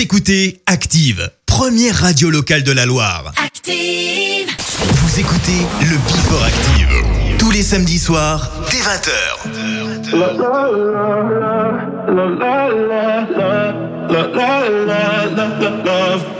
Vous écoutez Active, première radio locale de la Loire. Active. Vous écoutez le Before Active. Tous les samedis soirs, dès 20h. La la la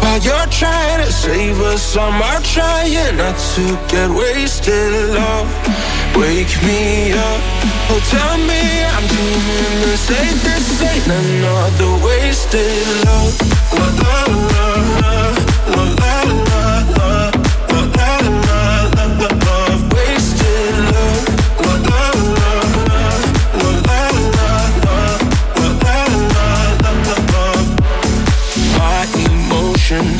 While you're trying to save us, I'm trying not to get wasted. Love, wake me up. Oh, tell me I'm doing the. This ain't another wasted love. La la la la la la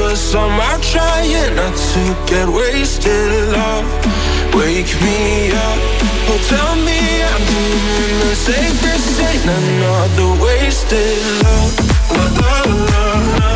us, I'm trying not to get wasted. Love, wake me up. Oh, tell me I'm doing the. This ain't another wasted love. La la la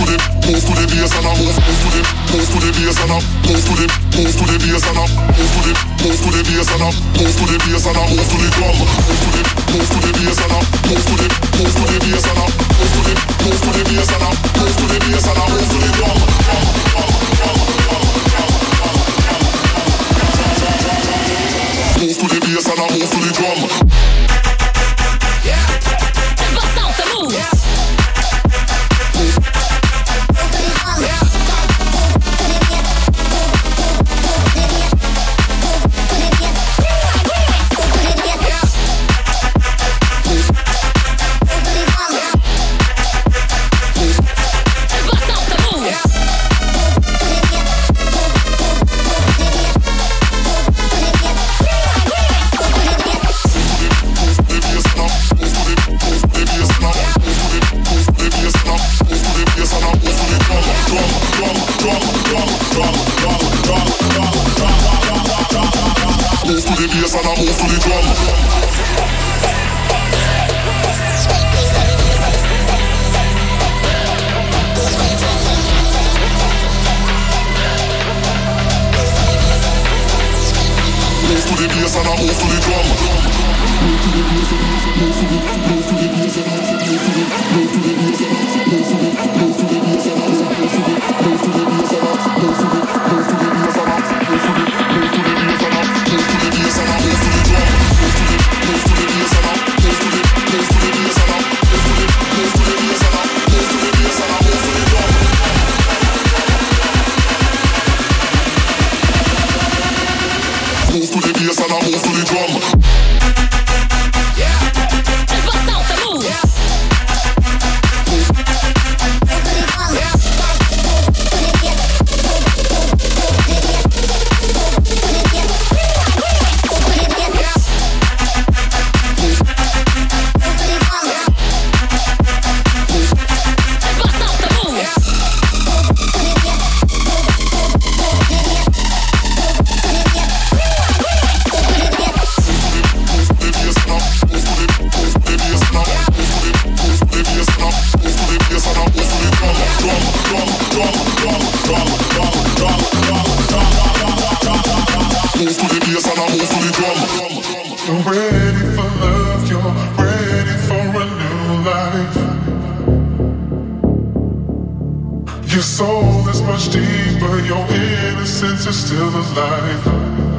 to the move to the bass and I move move to the move to the bass and I move to the move to the bass and I move to the move to the bass and I move to the bass and I move to the drum move to the move to the bass and I move to the move to the bass and I move to the move to the bass and I move to the bass and I move to the drum drum drum drum drum move to the bass and I move to the drum. Your soul is much deeper, your innocence is still alive.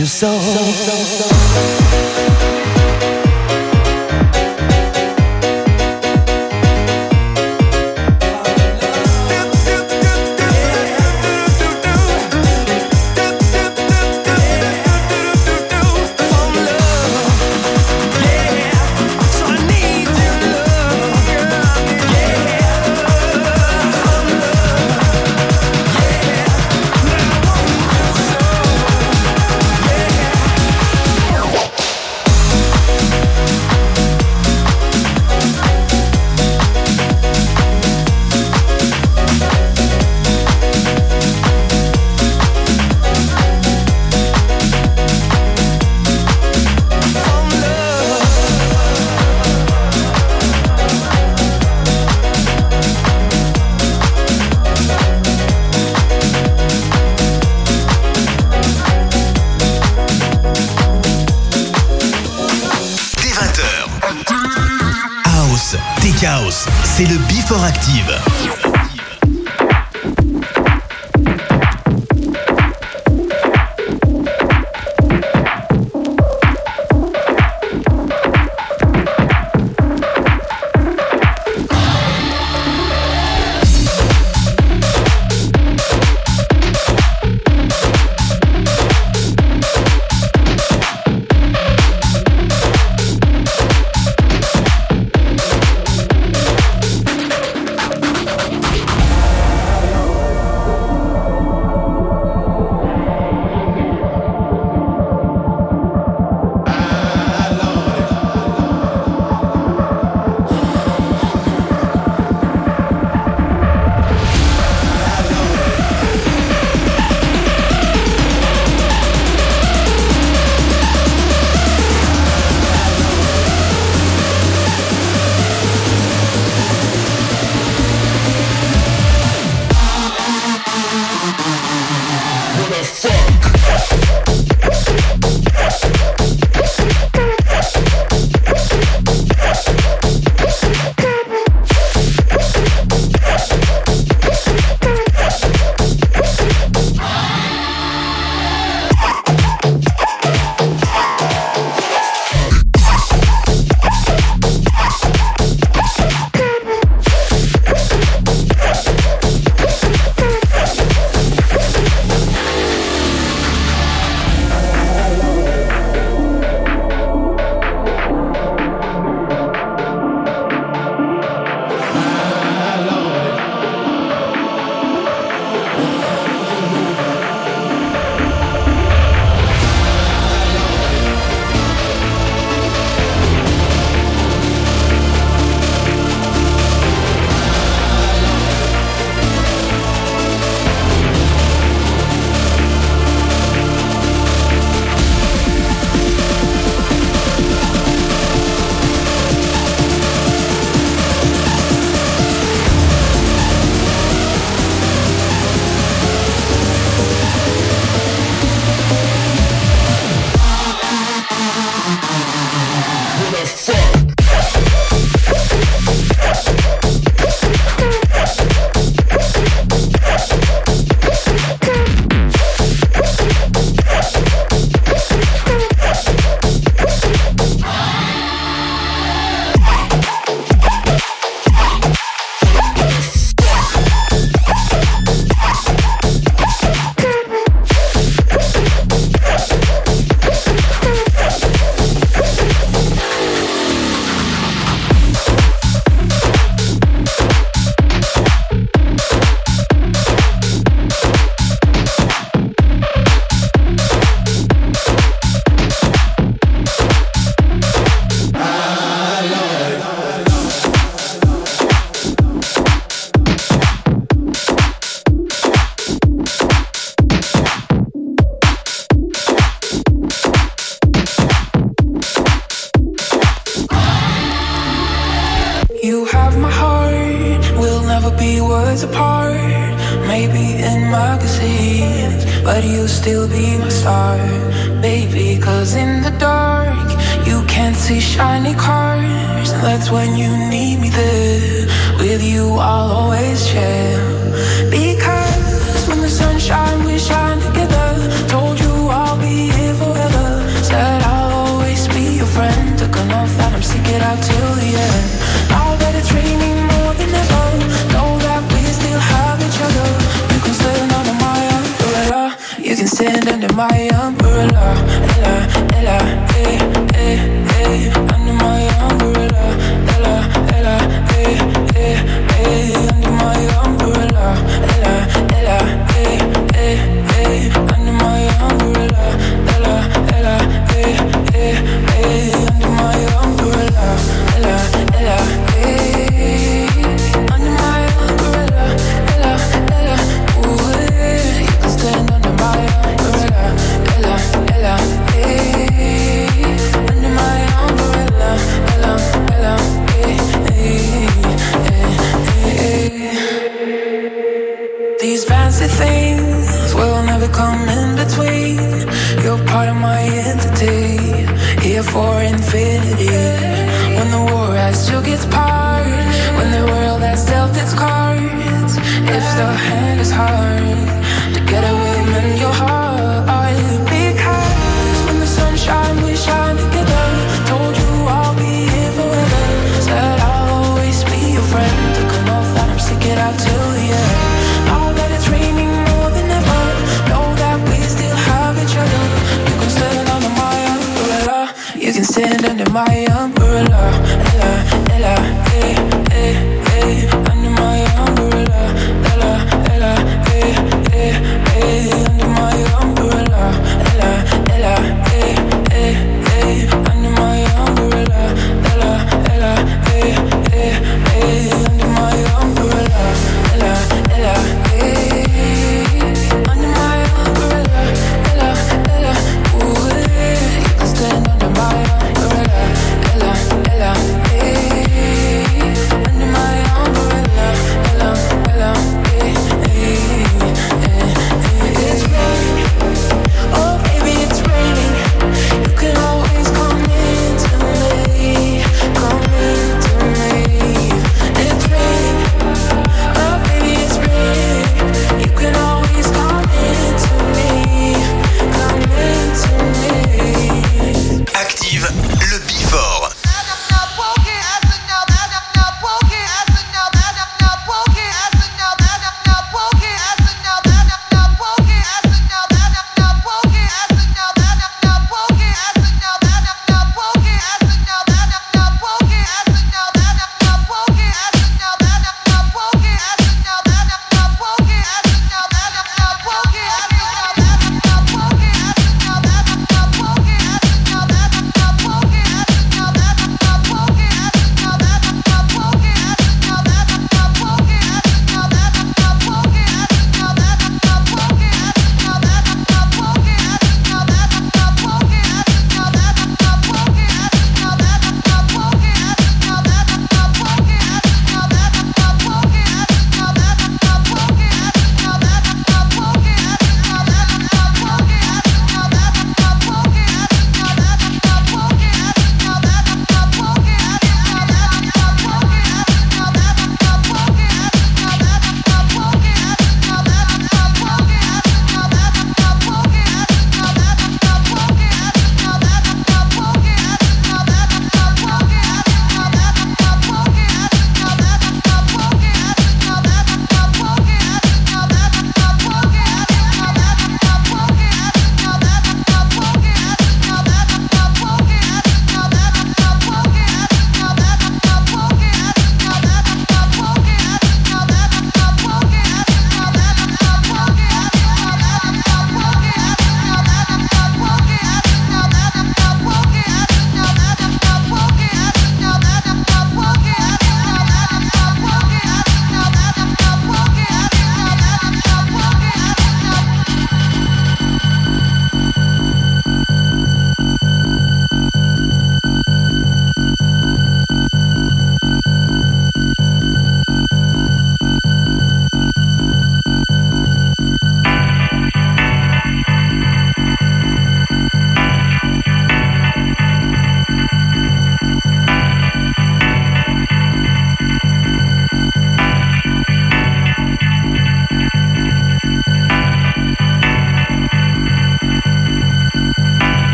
Your soul.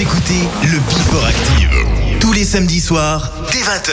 Écoutez le Before Active. Tous les samedis soirs, dès 20h.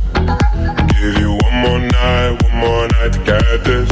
this.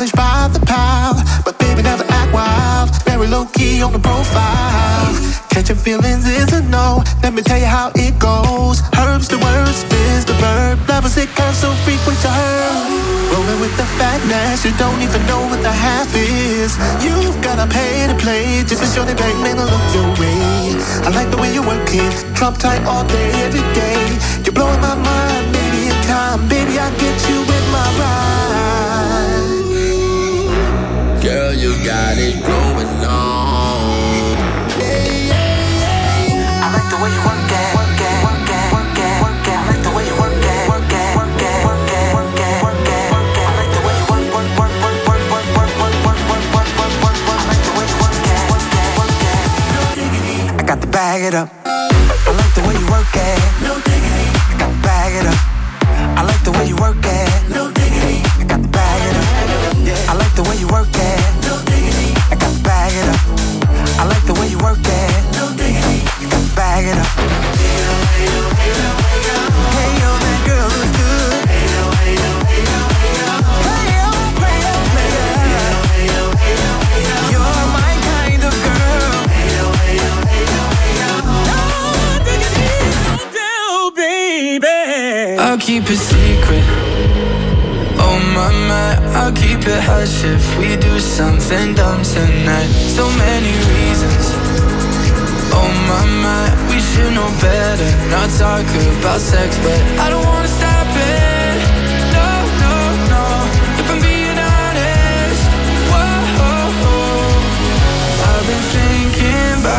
Knowledge by the pound. But baby never act wild, very low key on the profile. Catching feelings is a no. Let me tell you how it goes. Herbs the word, spins the verb. Lovers it comes so frequent to her. Rolling with the fatness, you don't even know what the half is. You've gotta pay to play just to show the bank man to look your way. I like the way you work it, Trump tight all day, every day. You're blowing my mind, baby, in time, baby, I get you in my ride got it going on. I like the way you work. Bag it up. I like the way you work at. No diggity. I got to bag it up. I like the way you work at. No diggity. I got to bag it up. I like the way you work at it up. I like the way you work it. No diggity. Got to bag it up. Hey yo, that girl looks good. My my, I'll keep it hush if we do something dumb tonight. So many reasons. Oh my my, we should know better. Not talk about sex, but I don't wanna stop it.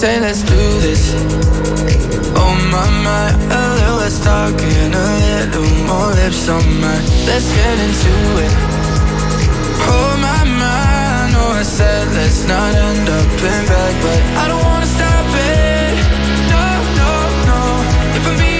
Say let's do this. Oh my my, a little less talking, a little more lips on mine. Let's get into it. Oh my my, I know I said let's not end up in bed, but I don't wanna stop it. No no no, if I'm being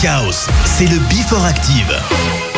Chaos, c'est le Before Active.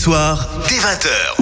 soir, dès 20h.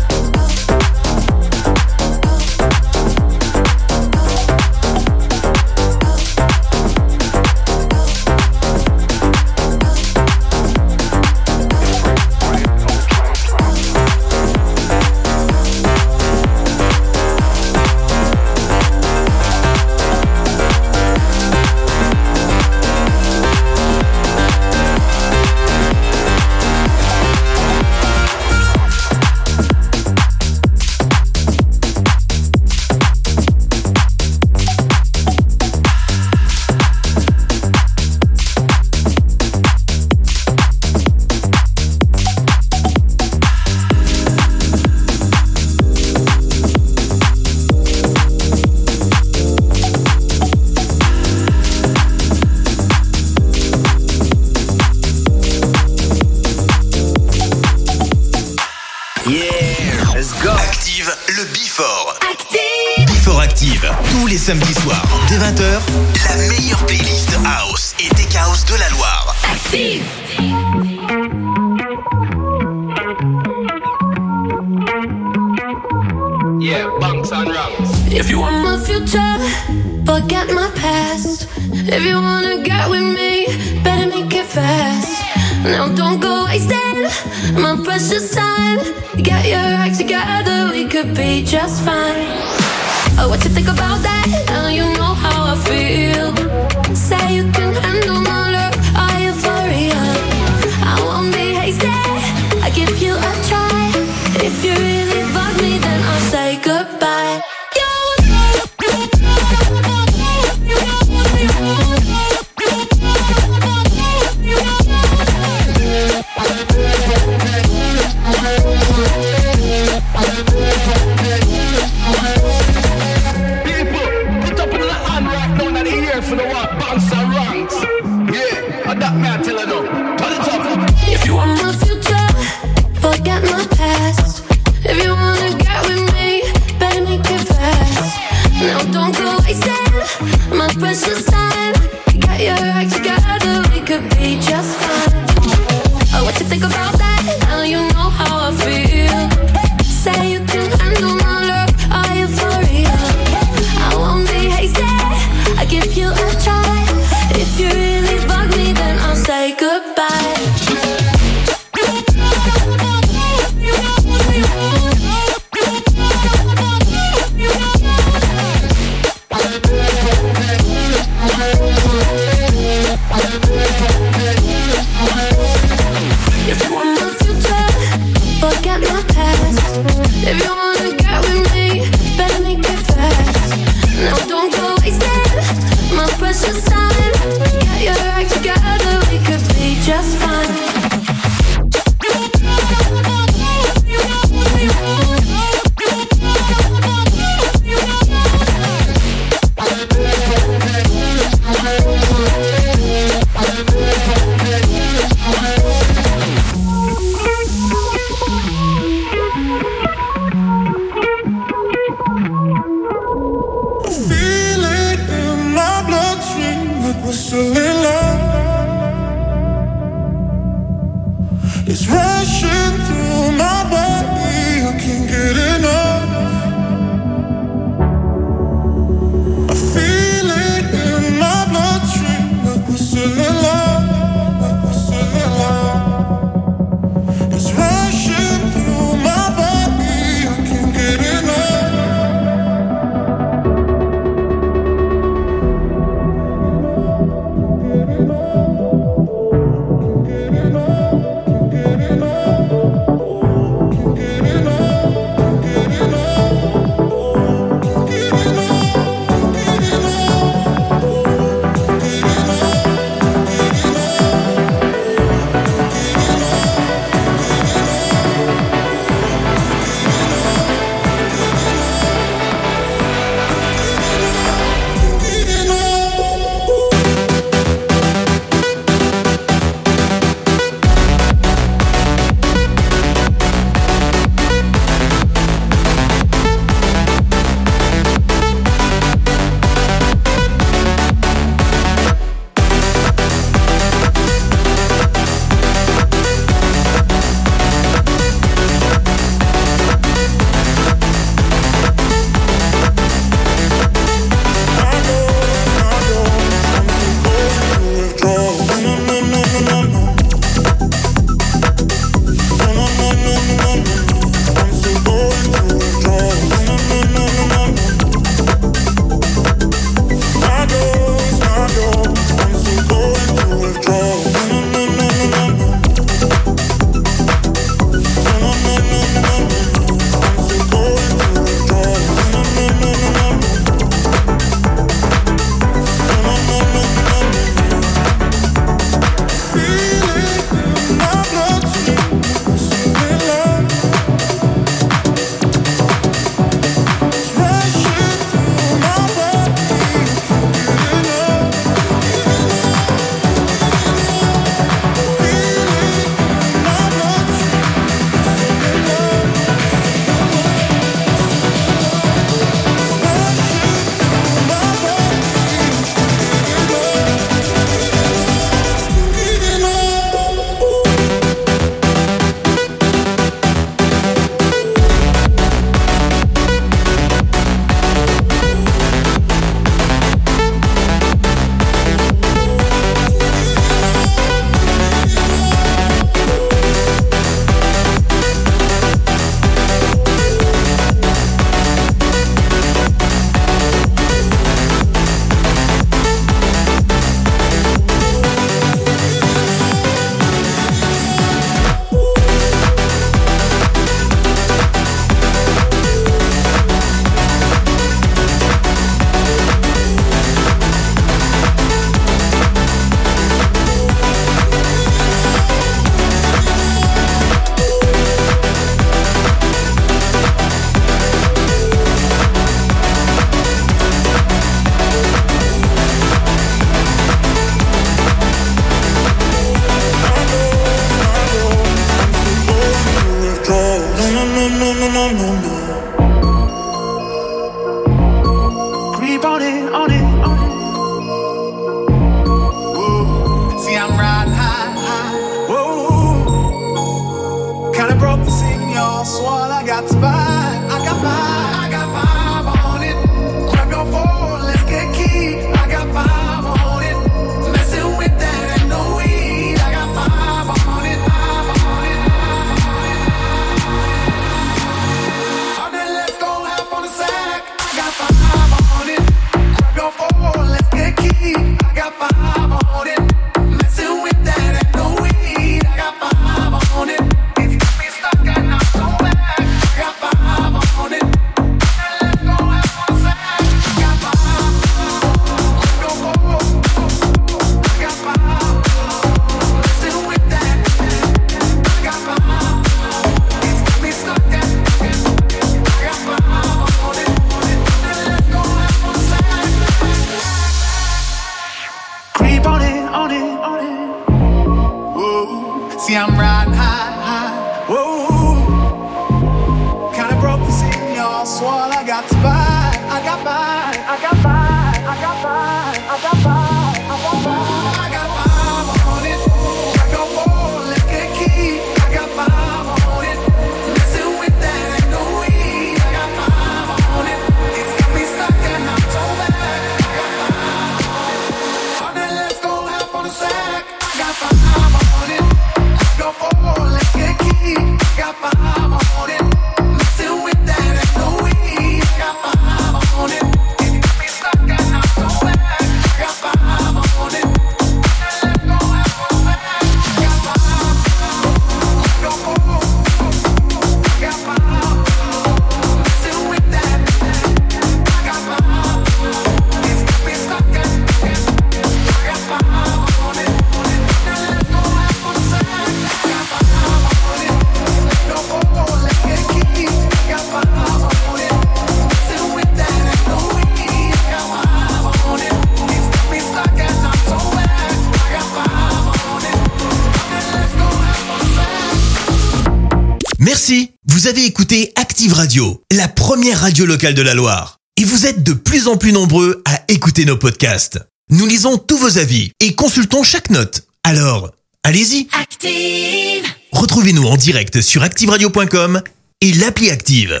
Radio, la première radio locale de la Loire. Et vous êtes de plus en plus nombreux à écouter nos podcasts. Nous lisons tous vos avis et consultons chaque note. Alors, allez-y. Active Retrouvez-nous en direct sur activeradio.com et l'appli Active.